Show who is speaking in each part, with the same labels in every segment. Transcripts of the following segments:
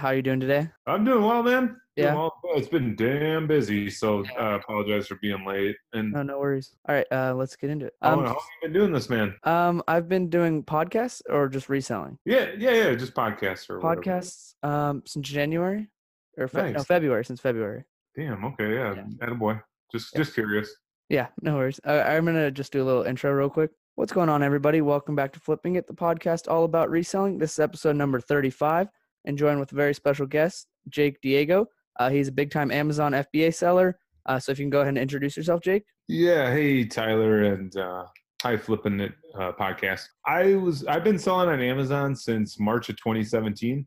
Speaker 1: How are you doing today?
Speaker 2: I'm doing well, man. Doing
Speaker 1: Yeah.
Speaker 2: well. It's been damn busy, so uh, apologize for being late. And
Speaker 1: No, no worries. All right, uh, let's get into it.
Speaker 2: how,
Speaker 1: Um,
Speaker 2: how have you been doing this, man?
Speaker 1: um, I've been doing podcasts or just reselling
Speaker 2: Yeah, yeah, yeah. Just podcasts or whatever.
Speaker 1: podcasts um since January or fe- no February since February.
Speaker 2: Damn. Okay. Yeah.
Speaker 1: Yeah.
Speaker 2: Attaboy. Just,
Speaker 1: Yeah.
Speaker 2: just curious.
Speaker 1: Yeah, no worries. Uh, I'm gonna just do a little intro real quick. What's going on, everybody? Welcome back to Flipping It, the podcast all about reselling. This is episode number 35, and joined with a very special guest, Jake Diego. Uh, he's a big-time Amazon FBA seller. Uh, so if you can go ahead and introduce yourself, Jake.
Speaker 2: Yeah. Hey, Tyler, and uh, hi, flipping it uh, podcast. I was, I've been selling on Amazon since March of 2017,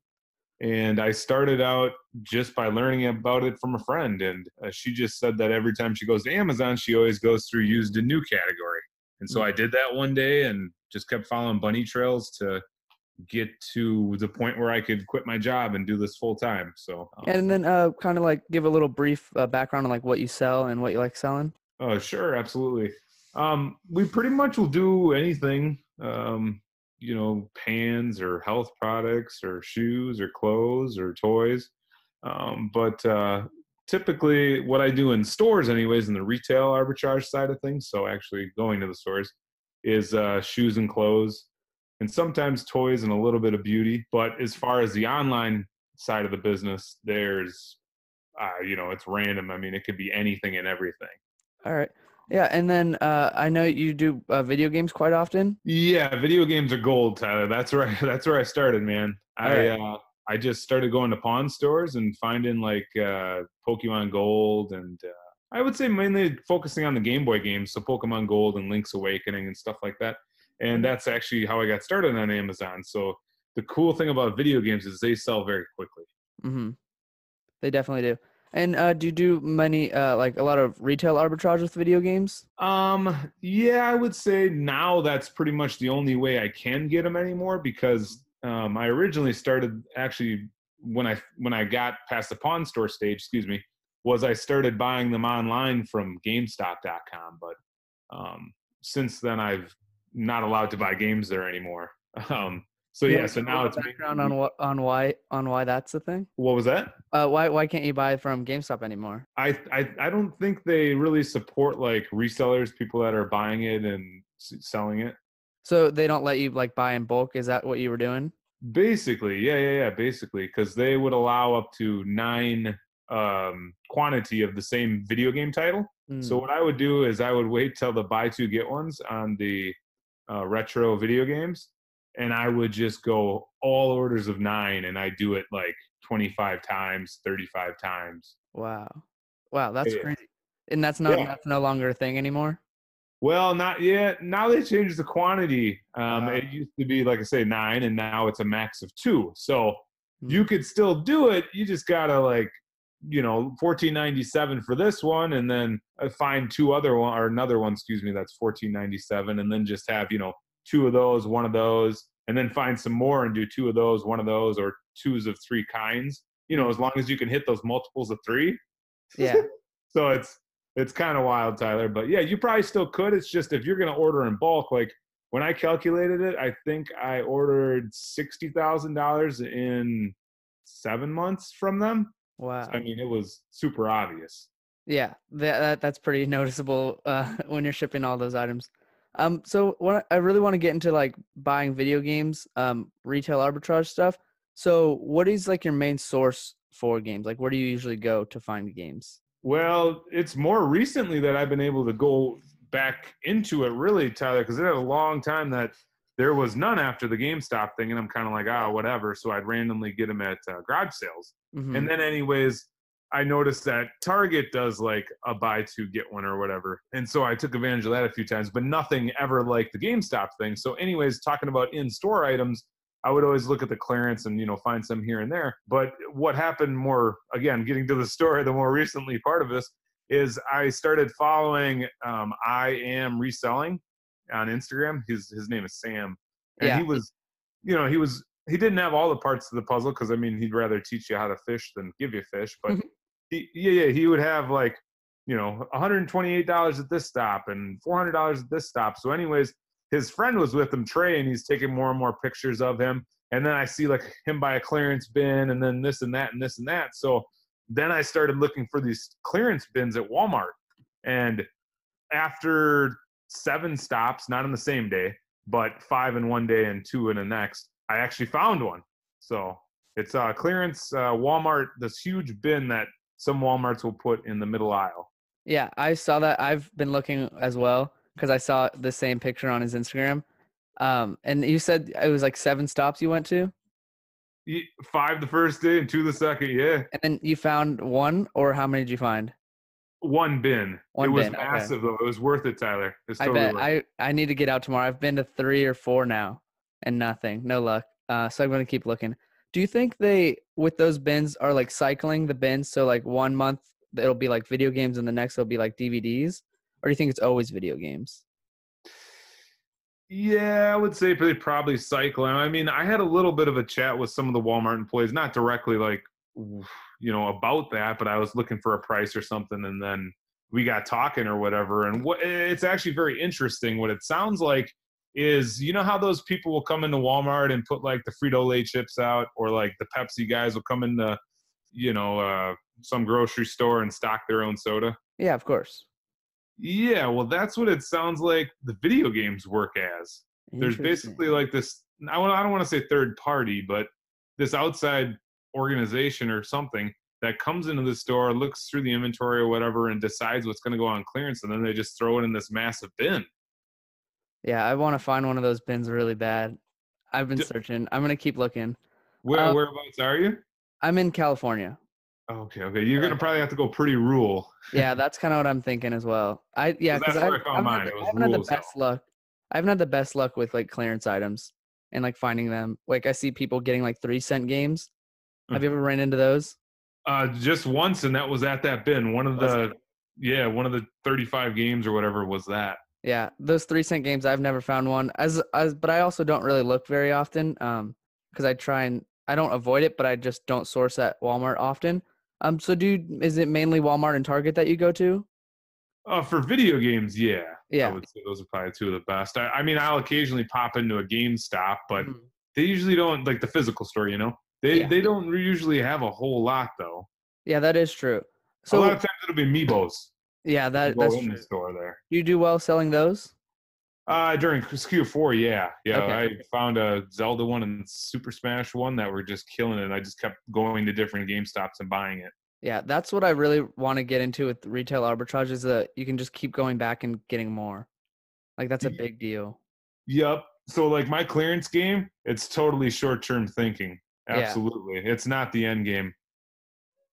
Speaker 2: and I started out just by learning about it from a friend, and uh, she just said that every time she goes to Amazon, she always goes through used and new category, and so I did that one day and just kept following bunny trails to get to the point where I could quit my job and do this full time. So,
Speaker 1: And then uh, kind of like give a little brief uh, background on like what you sell and what you like selling.
Speaker 2: Oh, sure, absolutely. Um, we pretty much will do anything, um, you know, pans or health products or shoes or clothes or toys. Um, but uh, typically, what I do in stores, anyways, in the retail arbitrage side of things, so actually going to the stores, is uh, shoes and clothes, and sometimes toys and a little bit of beauty. But as far as the online side of the business, there's, uh, you know, it's random. I mean, it could be anything and everything.
Speaker 1: All right. Yeah, and then uh, I know you do uh, video games quite often.
Speaker 2: Yeah, video games are gold, Tyler. That's where I, that's where I started, man. I uh, I just started going to pawn stores and finding like uh, Pokemon Gold and uh, I would say mainly focusing on the Game Boy games, so Pokemon Gold and Link's Awakening and stuff like that. And that's actually how I got started on Amazon. So the cool thing about video games is they sell very quickly.
Speaker 1: Mm-hmm. They definitely do. And uh, do you do many uh, like a lot of retail arbitrage with video games?
Speaker 2: Um, yeah, I would say now that's pretty much the only way I can get them anymore because um, I originally started actually when I when I got past the pawn store stage, excuse me, was I started buying them online from GameStop.com, but um, since then I've not allowed to buy games there anymore. Um, so
Speaker 1: You
Speaker 2: yeah, so now it's
Speaker 1: background on what on why on why that's the thing.
Speaker 2: what was that?
Speaker 1: Uh, why why can't you buy from GameStop anymore?
Speaker 2: I, I I don't think they really support like resellers, people that are buying it and selling it.
Speaker 1: So they don't let you like buy in bulk. Is that what you were doing?
Speaker 2: Basically, yeah, yeah, yeah. Basically, because they would allow up to nine um, quantity of the same video game title. So
Speaker 1: Mm,
Speaker 2: what I would do is I would wait till the buy two get ones on the uh, retro video games, and I would just go all orders of nine, and I do it like twenty five times, thirty five times.
Speaker 1: wow, wow, that's
Speaker 2: Yeah.
Speaker 1: crazy. And that's not
Speaker 2: Yeah.
Speaker 1: that's no longer a thing anymore.
Speaker 2: Well, not yet. Now they changed the quantity. Um,
Speaker 1: Ah.
Speaker 2: it used to be, like I say, nine, and now it's a max of two. So
Speaker 1: Hmm.
Speaker 2: you could still do it. You just gotta like, you know, fourteen ninety seven for this one, and then uh, find two other one or another one. Excuse me, that's fourteen ninety seven, and then just have you know two of those, one of those, and then find some more and do two of those, one of those, or twos of three kinds. You know, as long as you can hit those multiples of three.
Speaker 1: Yeah.
Speaker 2: So it's it's kind of wild, Tyler. But yeah, you probably still could. It's just if you're gonna order in bulk, like when I calculated it, I think I ordered sixty thousand dollars in seven months from them.
Speaker 1: Wow.
Speaker 2: I mean, it was super obvious.
Speaker 1: Yeah, that, that that's pretty noticeable uh, when you're shipping all those items. Um, so what I really want to get into like buying video games, um, retail arbitrage stuff. So what is like your main source for games? Like where do you usually go to find games?
Speaker 2: Well, it's more recently that I've been able to go back into it, really, Tyler, because it had a long time that there was none after the GameStop thing, and I'm kind of like, ah, whatever. So I'd randomly get them at uh, garage sales.
Speaker 1: Mhm.
Speaker 2: And then, anyways, I noticed that Target does like a buy two get one or whatever, and so I took advantage of that a few times, but nothing ever like the GameStop thing. So, anyways, talking about in store items, I would always look at the clearance and you know find some here and there. But what happened more again, getting to the story, the more recently part of this is I started following um, I am reselling on Instagram. His his name is Sam, and
Speaker 1: Yeah.
Speaker 2: he was, you know, he was he didn't have all the parts of the puzzle because I mean he'd rather teach you how to fish than give you fish. But
Speaker 1: Mhm.
Speaker 2: he, yeah, yeah, he would have like you know $128 at this stop and $400 at this stop. So, anyways, his friend was with him, Trey, and he's taking more and more pictures of him. and then I see like him buy a clearance bin, and then this and that and this and that. So then I started looking for these clearance bins at Walmart, and after seven stops, not on the same day, but five in one day and two in the next, I actually found one. So it's a clearance uh, Walmart, this huge bin that some Walmarts will put in the middle aisle.
Speaker 1: Yeah, I saw that. I've been looking as well because I saw the same picture on his Instagram. Um, and you said it was like seven stops you went to,
Speaker 2: Five the first day and two the second. Yeah,
Speaker 1: and then you found one, or how many did you find?
Speaker 2: one bin.
Speaker 1: One
Speaker 2: it was
Speaker 1: bin, okay.
Speaker 2: massive though. It was worth it, Tyler. It's
Speaker 1: I bet
Speaker 2: worth it.
Speaker 1: I I need to get out tomorrow. I've been to three or four now, and nothing, no luck. Uh, so I'm gonna keep looking. Do you think they with those bins are like cycling the bins? So like one month it'll be like video games, and the next it'll be like DVDs, or do you think it's always video games?
Speaker 2: Yeah, I would say they probably cycle. I mean, I had a little bit of a chat with some of the Walmart employees, not directly like, you know, about that, but I was looking for a price or something, and then we got talking or whatever. And what it's actually very interesting. What it sounds like is, you know, how those people will come into Walmart and put like the Frito Lay chips out, or like the Pepsi guys will come into, you know, uh, some grocery store and stock their own soda.
Speaker 1: Yeah, of course.
Speaker 2: Yeah, well, that's what it sounds like the video games work as. There's basically like this. I want. I don't want to say third party, but this outside organization or something that comes into the store, looks through the inventory or whatever, and decides what's going to go on clearance, and then they just throw it in this massive bin.
Speaker 1: Yeah, I want to find one of those bins really bad. I've been
Speaker 2: D-
Speaker 1: searching. I'm gonna keep looking.
Speaker 2: Where
Speaker 1: Uh,
Speaker 2: whereabouts are you?
Speaker 1: I'm in California.
Speaker 2: Okay, okay. You're gonna probably have to go pretty rural.
Speaker 1: Yeah, that's kind of what I'm thinking as well. I yeah,
Speaker 2: 'Cause
Speaker 1: because I,
Speaker 2: I found
Speaker 1: haven't
Speaker 2: mine.
Speaker 1: had,
Speaker 2: It
Speaker 1: the-
Speaker 2: was
Speaker 1: I haven't had the
Speaker 2: out.
Speaker 1: best luck. I haven't had the best luck with like clearance items and like finding them. Like I see people getting like three cent games. Have you ever ran into those?
Speaker 2: Uh, just once, and that was at that bin. One of the yeah, one of the 35 games or whatever was that.
Speaker 1: Yeah, those three cent games. I've never found one. As as, but I also don't really look very often. Um, because I try and I don't avoid it, but I just don't source at Walmart often. Um, so do is it mainly Walmart and Target that you go to?
Speaker 2: Uh, for video games, yeah.
Speaker 1: Yeah.
Speaker 2: I would say those are probably two of the best. I, I mean, I'll occasionally pop into a GameStop, but
Speaker 1: Mhm.
Speaker 2: they usually don't like the physical store. You know, they
Speaker 1: Yeah.
Speaker 2: they don't usually have a whole lot though.
Speaker 1: Yeah, that is true. So a
Speaker 2: lot of times it'll be amiibos.
Speaker 1: Yeah, that that's
Speaker 2: in
Speaker 1: true.
Speaker 2: the store there.
Speaker 1: You do well selling those.
Speaker 2: Uh, during Q4, yeah, yeah.
Speaker 1: Okay.
Speaker 2: I found a Zelda one and Super Smash one that were just killing it. I just kept going to different GameStops and buying it.
Speaker 1: Yeah, that's what I really want to get into with retail arbitrage is that you can just keep going back and getting more. Like that's a big deal.
Speaker 2: Yep. So like my clearance game, it's totally short-term thinking.
Speaker 1: Yeah.
Speaker 2: Absolutely, it's not the end game.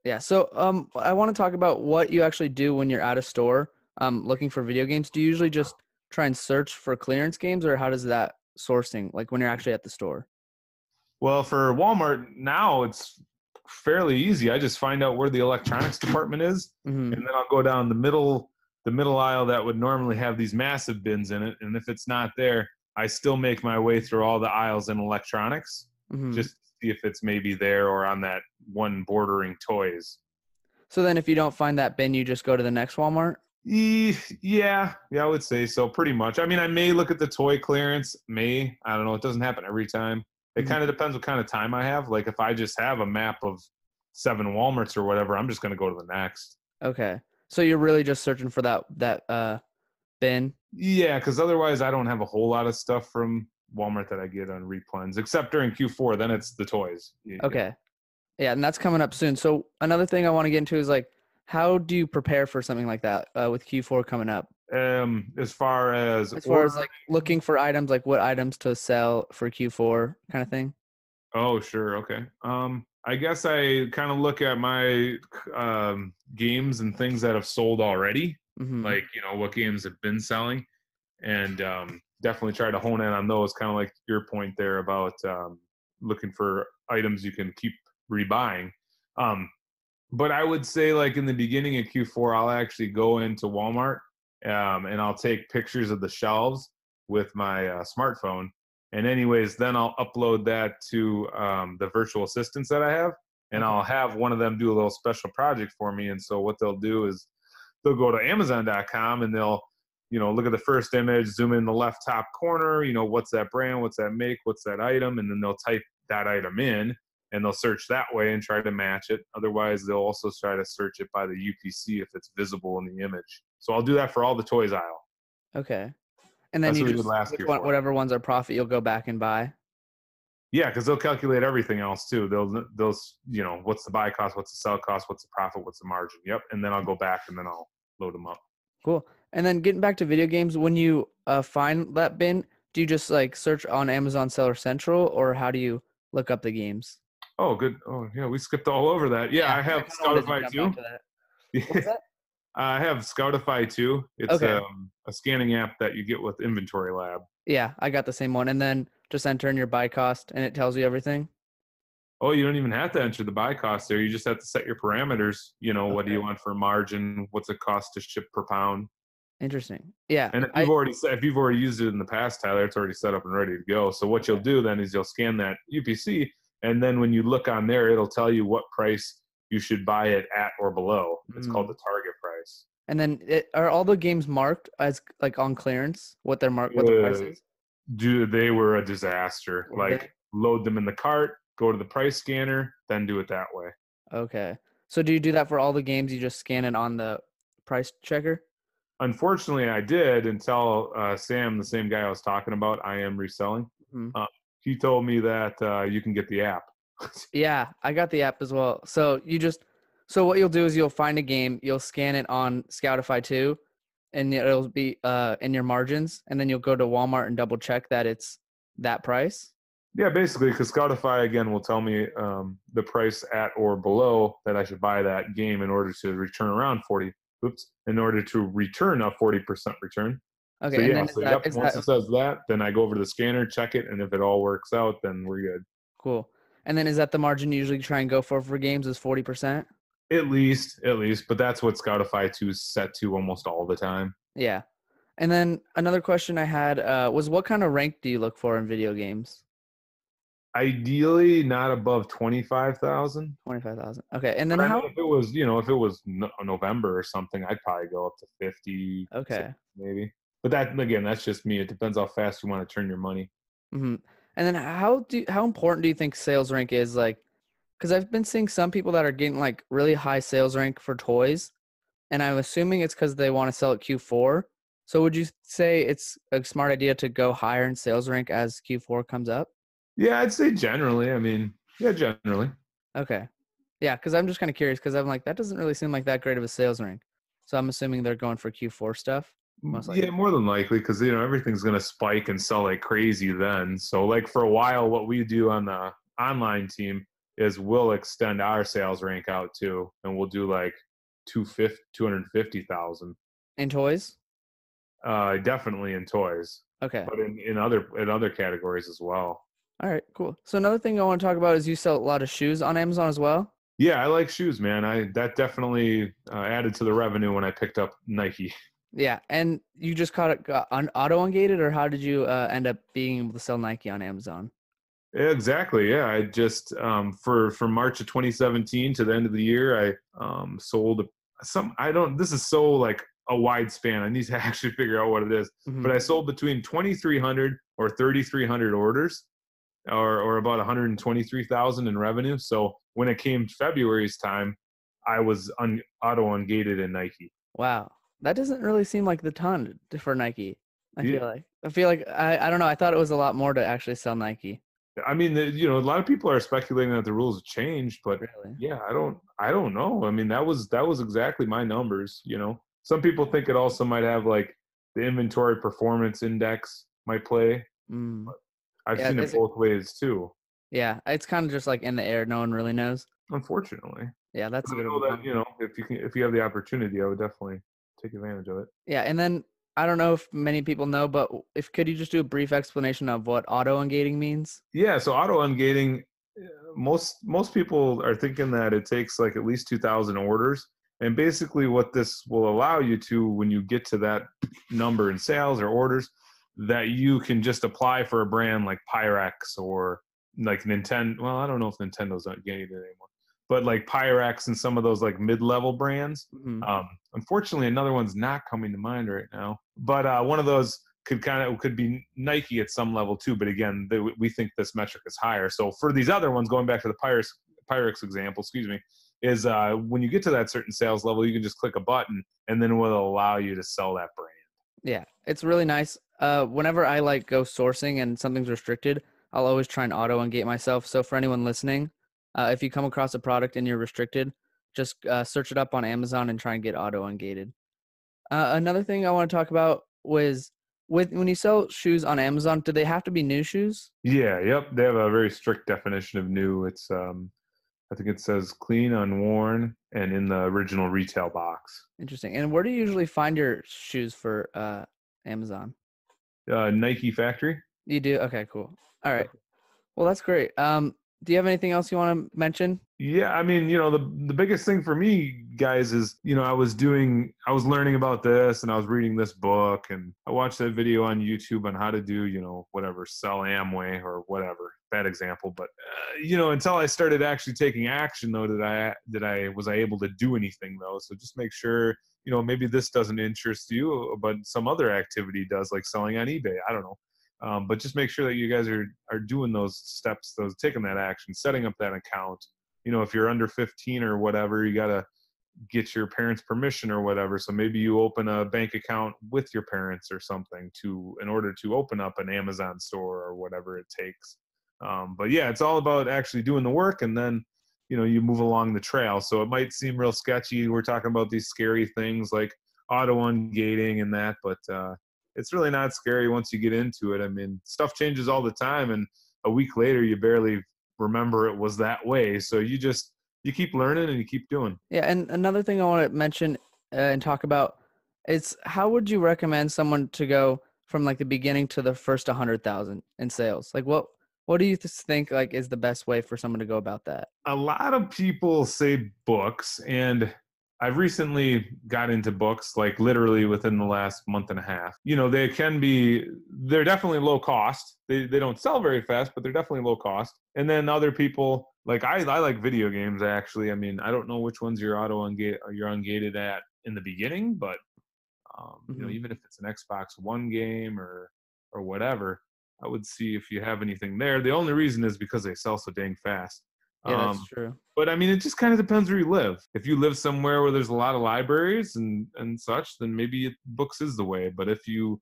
Speaker 1: Yeah. So um I want to talk about what you actually do when you're at a store um looking for video games. Do you usually just try and search for clearance games or how does that sourcing like when you're actually at the store?
Speaker 2: Well, for Walmart now, it's fairly easy. I just find out where the electronics department is,
Speaker 1: hmm
Speaker 2: and then I'll go down the middle, the middle aisle that would normally have these massive bins in it. And if it's not there, I still make my way through all the aisles in electronics
Speaker 1: hmm
Speaker 2: just see if it's maybe there or on that one bordering toys.
Speaker 1: So then if you don't find that bin, you just go to the next Walmart?
Speaker 2: E- Yeah, yeah, I would say so. Pretty much. I mean, I may look at the toy clearance. May I don't know. It doesn't happen every time. It
Speaker 1: Mhm.
Speaker 2: kind of depends what kind of time I have. Like if I just have a map of seven WalMarts or whatever, I'm just gonna go to the next.
Speaker 1: Okay. So you're really just searching for that that uh bin?
Speaker 2: Yeah, because otherwise I don't have a whole lot of stuff from Walmart that I get on replens, except during Q4. Then it's the toys.
Speaker 1: Okay. Yeah, and that's coming up soon. So another thing I want to get into is like, how do you prepare for something like that uh, with Q4 coming up?
Speaker 2: Um, as far as
Speaker 1: As far as like looking for items, like what items to sell for Q4 kind of thing.
Speaker 2: Oh, sure. Okay. Um, I guess I kind of look at my um, games and things that have sold already,
Speaker 1: hmm
Speaker 2: like you know what games have been selling, and um, definitely try to hone in on those. Kind of like your point there about um, looking for items you can keep rebuying. Um, but I would say like in the beginning of Q4, I'll actually go into Walmart um, and I'll take pictures of the shelves with my uh, smartphone. And anyways, then I'll upload that to um, the virtual assistants that I have, and I'll have one of them do a little special project for me. And so what they'll do is they'll go to Amazon.com and they'll you know look at the first image, zoom in the left top corner. You know what's that brand, what's that make, what's that item, and then they'll type that item in and they'll search that way and try to match it. Otherwise, they'll also try to search it by the UPC if it's visible in the image. So I'll do that for all the toys aisle.
Speaker 1: Okay. And then
Speaker 2: That's
Speaker 1: you just
Speaker 2: last year
Speaker 1: one- whatever ones are profit, you'll go back and buy.
Speaker 2: Yeah, because they'll calculate everything else too. They'll they'll you know what's the buy cost, what's the sell cost, what's the profit, what's the margin. Yep, and then I'll go back and then I'll load them up.
Speaker 1: Cool. And then getting back to video games, when you uh, find that bin, do you just like search on Amazon Seller Central, or how do you look up the games?
Speaker 2: Oh, good. Oh, yeah, we skipped all over that. Yeah, I have
Speaker 1: kinda wanted to
Speaker 2: Scoutify too.
Speaker 1: onto that. What was that?
Speaker 2: I have Scoutify too. It's
Speaker 1: Okay.
Speaker 2: um, a scanning app that you get with Inventory Lab.
Speaker 1: Yeah, I got the same one. And then just enter in your buy cost, and it tells you everything.
Speaker 2: Oh, you don't even have to enter the buy cost there. You just have to set your parameters. You know, what do you want for margin? What's it cost to ship per pound?
Speaker 1: Interesting. Yeah.
Speaker 2: And if you've already set, if you've already used it in the past, Tyler, it's already set up and ready to go. So what you'll do then is you'll scan that UPC, and then when you look on there, it'll tell you what price you should buy it at or below. It's called
Speaker 1: Mm.
Speaker 2: the target price.
Speaker 1: and then it, are all the games marked as like on clearance? What they're marked? What the price
Speaker 2: Uh,
Speaker 1: is?
Speaker 2: Dude, they were a disaster. Like load them in the cart, go to the price scanner, then do it that way.
Speaker 1: Okay. So do you do that for all the games? You just scan it on the price checker?
Speaker 2: Unfortunately, I did until uh, Sam, the same guy I was talking about, I am reselling.
Speaker 1: Mhm.
Speaker 2: Uh, he told me that uh, you can get the app.
Speaker 1: Yeah, I got the app as well. So you just so what you'll do is you'll find a game, you'll scan it on Scoutify 2, and it'll be uh in your margins, and then you'll go to Walmart and double check that it's that price.
Speaker 2: Yeah, basically, because Scoutify again will tell me um, the price at or below that I should buy that game in order to return around forty. Oops, in order to return a forty percent return.
Speaker 1: Okay,
Speaker 2: so
Speaker 1: and
Speaker 2: yeah,
Speaker 1: then
Speaker 2: so
Speaker 1: that,
Speaker 2: yep, once
Speaker 1: that
Speaker 2: it says that, then I go over to the scanner, check it, and if it all works out, then we're good.
Speaker 1: cool? And then is that the margin you usually try and go for for games is forty percent?
Speaker 2: At least, at least, but that's what Scoutify two is set to almost all the time.
Speaker 1: Yeah. And then another question I had uh, was, what kind of rank do you look for in video games?
Speaker 2: Ideally, not above twenty five thousand.
Speaker 1: Twenty five thousand. Okay, and then
Speaker 2: But I
Speaker 1: how?
Speaker 2: mean, if it was, you know, if it was no- November or something, I'd probably go up to 50,
Speaker 1: Okay.
Speaker 2: maybe. But that again, that's just me. It depends how fast you want to turn your money.
Speaker 1: hmm And then how do how important do you think sales rank is? Like, because I've been seeing some people that are getting like really high sales rank for toys, and I'm assuming it's because they want to sell at Q4. So would you say it's a smart idea to go higher in sales rank as Q4 comes up?
Speaker 2: Yeah, I'd say generally. I mean, yeah, generally.
Speaker 1: Okay, yeah, because I'm just kind of curious because I'm like that doesn't really seem like that great of a sales rank. So I'm assuming they're going for Q4 stuff. Most likely.
Speaker 2: Yeah, more than likely, because you know everything's gonna spike and sell like crazy then. So like for a while, what we do on the online team is we'll extend our sales rank out too, and we'll do like two fifty, two hundred fifty thousand.
Speaker 1: In toys?
Speaker 2: Uh, definitely in toys,
Speaker 1: Okay.
Speaker 2: but in, in other in other categories as well.
Speaker 1: All right, cool. So another thing I want to talk about is you sell a lot of shoes on Amazon as well.
Speaker 2: Yeah, I like shoes, man. I that definitely uh, added to the revenue when I picked up Nike.
Speaker 1: Yeah, and you just caught it got un- auto ungated, or how did you uh, end up being able to sell Nike on Amazon?
Speaker 2: Exactly. Yeah, I just um, for from March of 2017 to the end of the year, I um, sold some. I don't. This is so like a wide span. I need to actually figure out what it is.
Speaker 1: Mhm.
Speaker 2: But I sold between 2,300 or 3,300 orders, or or about 123,000 in revenue. So when it came February's time, I was un, auto ungated in Nike.
Speaker 1: Wow, that doesn't really seem like the ton for Nike. I
Speaker 2: Yeah.
Speaker 1: feel like I feel like I, I don't know. I thought it was a lot more to actually sell Nike.
Speaker 2: I mean, the, you know, a lot of people are speculating that the rules have changed, but
Speaker 1: Really?
Speaker 2: yeah i don't i don't know i mean that was that was exactly my numbers you know some people think it also might have like the inventory performance index might play
Speaker 1: Mm.
Speaker 2: I've
Speaker 1: Yeah,
Speaker 2: seen it- both ways too
Speaker 1: Yeah, it's kind of just like in the air. No one really knows.
Speaker 2: unfortunately
Speaker 1: Yeah, that's
Speaker 2: I
Speaker 1: of
Speaker 2: know that you know if you can if you have the opportunity i would definitely take advantage of it
Speaker 1: Yeah, and then I don't know if many people know, but if could you just do a brief explanation of what auto ungating means?
Speaker 2: yeah so auto ungating uh, most most people are thinking that it takes like at least 2000 orders and basically what this will allow you to when you get to that number in sales or orders that you can just apply for a brand like pyrex or like nintendo well i don't know if nintendo's not getting it anymore but like pyrex and some of those like mid-level brands
Speaker 1: Mhm.
Speaker 2: um, unfortunately, another one's not coming to mind right now. But uh, one of those could kind of could be Nike at some level too. But again, they, we think this metric is higher. So for these other ones, going back to the Pyrex Pyrex example, excuse me, is uh, when you get to that certain sales level, you can just click a button and then it will allow you to sell that brand.
Speaker 1: Yeah, it's really nice. Uh, whenever I like go sourcing and something's restricted, I'll always try and auto ungate myself. So for anyone listening, uh, if you come across a product and you're restricted, just uh, search it up on Amazon and try and get auto ungated. Uh, another thing I want to talk about was with when you sell shoes on Amazon, do they have to be new shoes?
Speaker 2: Yeah, yep. They have a very strict definition of new. It's um, I think it says clean, unworn, and in the original retail box.
Speaker 1: Interesting. And where do you usually find your shoes for uh, Amazon?
Speaker 2: Uh, Nike Factory.
Speaker 1: You do? Okay, cool. All right. Well, that's great. Um, do you have anything else you want to mention?
Speaker 2: Yeah, I mean, you know, the the biggest thing for me, guys, is you know, I was doing, I was learning about this, and I was reading this book, and I watched that video on YouTube on how to do, you know, whatever, sell Amway or whatever. Bad example, but uh, you know, until I started actually taking action, though, did I did I was I able to do anything though? So just make sure, you know, maybe this doesn't interest you, but some other activity does, like selling on eBay. I don't know. Um, but just make sure that you guys are are doing those steps, those taking that action, setting up that account. You know, if you're under 15 or whatever, you gotta get your parents' permission or whatever. So maybe you open a bank account with your parents or something to in order to open up an Amazon store or whatever it takes. Um, but yeah, it's all about actually doing the work and then you know you move along the trail. So it might seem real sketchy. We're talking about these scary things like auto ungating and that, but uh, it's really not scary once you get into it. I mean, stuff changes all the time, and a week later, you barely remember it was that way. So you just you keep learning and you keep doing.
Speaker 1: Yeah, and another thing I want to mention uh, and talk about is how would you recommend someone to go from like the beginning to the first 100,000 in sales? Like what what do you think like is the best way for someone to go about that?
Speaker 2: A lot of people say books and I've recently got into books like literally within the last month and a half. You know, they can be they're definitely low cost. They they don't sell very fast, but they're definitely low cost. And then other people like I I like video games actually. I mean, I don't know which ones you're auto ungate you're ungated at in the beginning, but um, mm-hmm. you know, mm-hmm. even if it's an Xbox One game or or whatever, I would see if you have anything there. The only reason is because they sell so dang fast.
Speaker 1: Yeah, that's um, true.
Speaker 2: But I mean, it just kind of depends where you live. If you live somewhere where there's a lot of libraries and and such, then maybe it, books is the way. But if you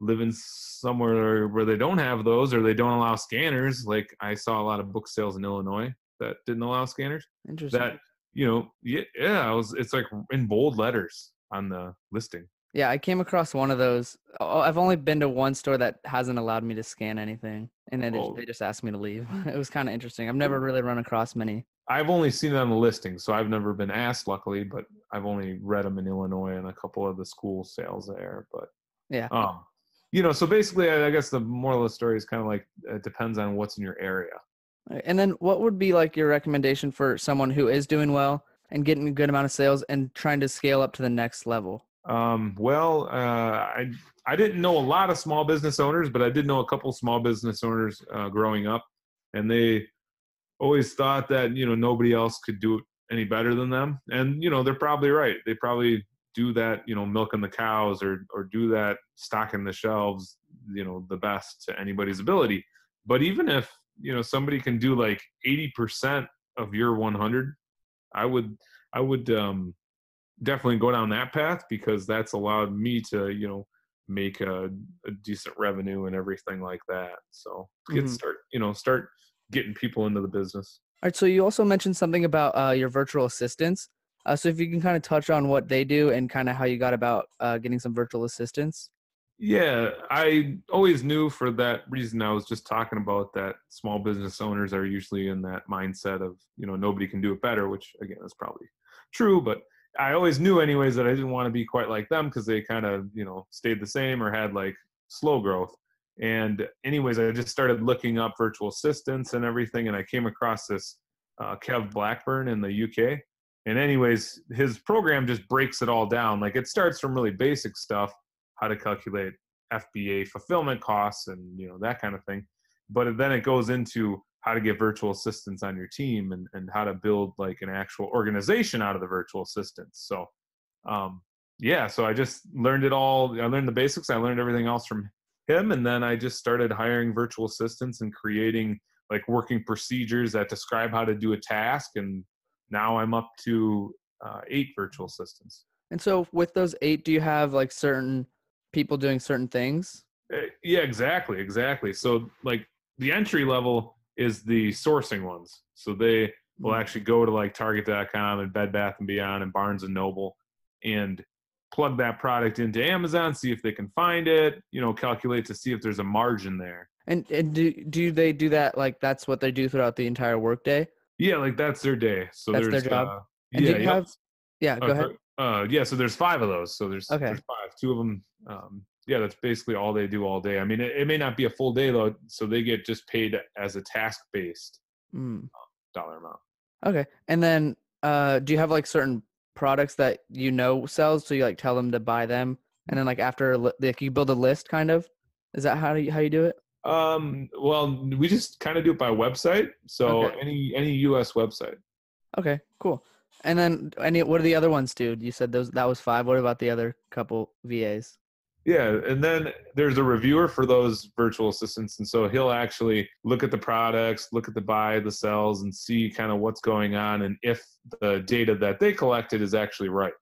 Speaker 2: live in somewhere where they don't have those or they don't allow scanners, like I saw a lot of book sales in Illinois that didn't allow scanners.
Speaker 1: Interesting.
Speaker 2: That you know, yeah, yeah, I was. It's like in bold letters on the listing.
Speaker 1: Yeah, I came across one of those. Oh, I've only been to one store that hasn't allowed me to scan anything, and then oh. they just asked me to leave. It was kind of interesting. I've never really run across many.
Speaker 2: I've only seen it on the listing, so I've never been asked, luckily, but I've only read them in Illinois and a couple of the school sales there. But
Speaker 1: yeah,
Speaker 2: um, you know, so basically, I guess the moral of the story is kind of like it depends on what's in your area.
Speaker 1: And then, what would be like your recommendation for someone who is doing well and getting a good amount of sales and trying to scale up to the next level?
Speaker 2: Um, well, uh, I I didn't know a lot of small business owners, but I did know a couple small business owners uh, growing up, and they always thought that you know nobody else could do it any better than them, and you know they're probably right. They probably do that, you know, milking the cows or or do that stocking the shelves, you know, the best to anybody's ability. But even if you know somebody can do like 80% of your 100, I would I would um definitely go down that path because that's allowed me to you know make a, a decent revenue and everything like that. So get mm-hmm. start you know start getting people into the business.
Speaker 1: All right so you also mentioned something about uh, your virtual assistants. Uh, so if you can kind of touch on what they do and kind of how you got about uh, getting some virtual assistants.
Speaker 2: Yeah i always knew for that reason i was just talking about that small business owners are usually in that mindset of you know nobody can do it better which again is probably true but I always knew anyways that I didn't want to be quite like them because they kind of you know stayed the same or had like slow growth. And anyways, I just started looking up virtual assistants and everything, and I came across this uh, Kev Blackburn in the UK. And anyways, his program just breaks it all down. Like it starts from really basic stuff, how to calculate FBA fulfillment costs and you know that kind of thing. But then it goes into how to get virtual assistants on your team and, and how to build like an actual organization out of the virtual assistants. So, um, yeah, so I just learned it all. I learned the basics. I learned everything else from him, and then I just started hiring virtual assistants and creating like working procedures that describe how to do a task. And now I'm up to uh, eight virtual assistants.
Speaker 1: And so with those eight, do you have like certain people doing certain things?
Speaker 2: Uh, yeah, exactly, exactly. So like the entry level is the sourcing ones. So they will
Speaker 1: Mm.
Speaker 2: actually go to like Target.com and Bed Bath and Beyond and Barnes and Noble and plug that product into Amazon, see if they can find it. You know, calculate to see if there's a margin there.
Speaker 1: And and do do they do that like that's what they do throughout the entire workday?
Speaker 2: Yeah, like that's their day. So
Speaker 1: That's their
Speaker 2: there's
Speaker 1: job?
Speaker 2: Uh, yeah, yep.
Speaker 1: have- Yeah, go
Speaker 2: Uh,
Speaker 1: ahead.
Speaker 2: Uh, yeah, so there's five of those. So there's,
Speaker 1: Okay.
Speaker 2: there's five. Two of them. Um, yeah, that's basically all they do all day. I mean, it, it may not be a full day though, so they get just paid as a task based
Speaker 1: Mm.
Speaker 2: dollar amount.
Speaker 1: Okay. And then uh do you have like certain products that you know sells so you like tell them to buy them and then like after like you build a list kind of? Is that how you how you do it?
Speaker 2: Um, well, we just kind of do it by website. So
Speaker 1: Okay.
Speaker 2: any any US website.
Speaker 1: Okay, cool. And then any what do the other ones do? You said those that was five. What about the other couple VAs?
Speaker 2: Yeah, and then there's a reviewer for those virtual assistants, and so he'll actually look at the products, look at the buy, the sells, and see kind of what's going on, and if the data that they collected is actually right.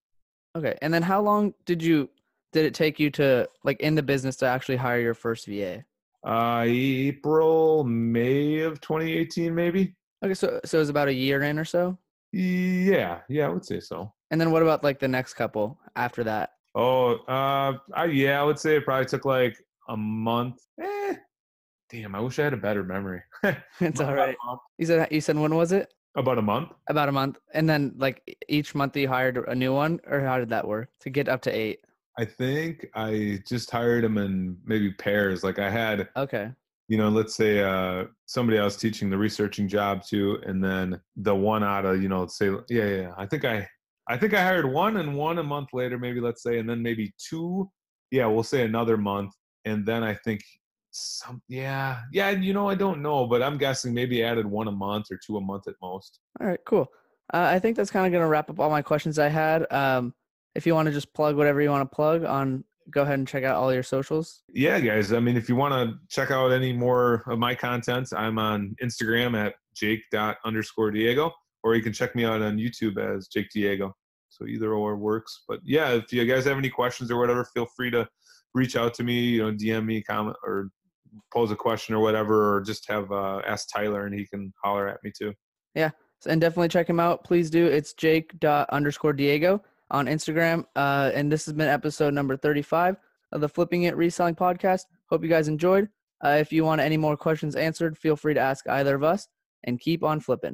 Speaker 1: Okay. And then how long did you did it take you to like in the business to actually hire your first VA?
Speaker 2: Uh, April, May of 2018, maybe.
Speaker 1: Okay, so so it was about a year in or so.
Speaker 2: Yeah, yeah, I would say so.
Speaker 1: And then what about like the next couple after that?
Speaker 2: Oh, uh, I, yeah, I would say it probably took like a month. Eh, damn, I wish I had a better memory.
Speaker 1: it's all right. You said you said when was it?
Speaker 2: About a month.
Speaker 1: About a month. And then like each month you hired a new one, or how did that work to get up to eight?
Speaker 2: I think I just hired them in maybe pairs. Like I had,
Speaker 1: Okay.
Speaker 2: you know, let's say uh, somebody I was teaching the researching job to, and then the one out of, you know, let's say, yeah, yeah. I think I, I think I hired one and one a month later, maybe let's say, and then maybe two. Yeah, we'll say another month, and then I think some, yeah, yeah. You know, I don't know, but I'm guessing maybe added one a month or two a month at most.
Speaker 1: All right, cool. Uh, I think that's kind of going to wrap up all my questions I had. Um, if you want to just plug whatever you want to plug on, go ahead and check out all your socials.
Speaker 2: yeah guys i mean if you want to check out any more of my content i'm on instagram at jake underscore diego or you can check me out on youtube as jake diego so either or works but yeah if you guys have any questions or whatever feel free to reach out to me you know dm me comment or pose a question or whatever or just have uh, ask tyler and he can holler at me too Yeah,
Speaker 1: and definitely check him out. Please do. It's Jake underscore Diego on Instagram. Uh, and this has been episode number 35 of the Flipping It Reselling Podcast. Hope you guys enjoyed. Uh, if you want any more questions answered, feel free to ask either of us and keep on flipping.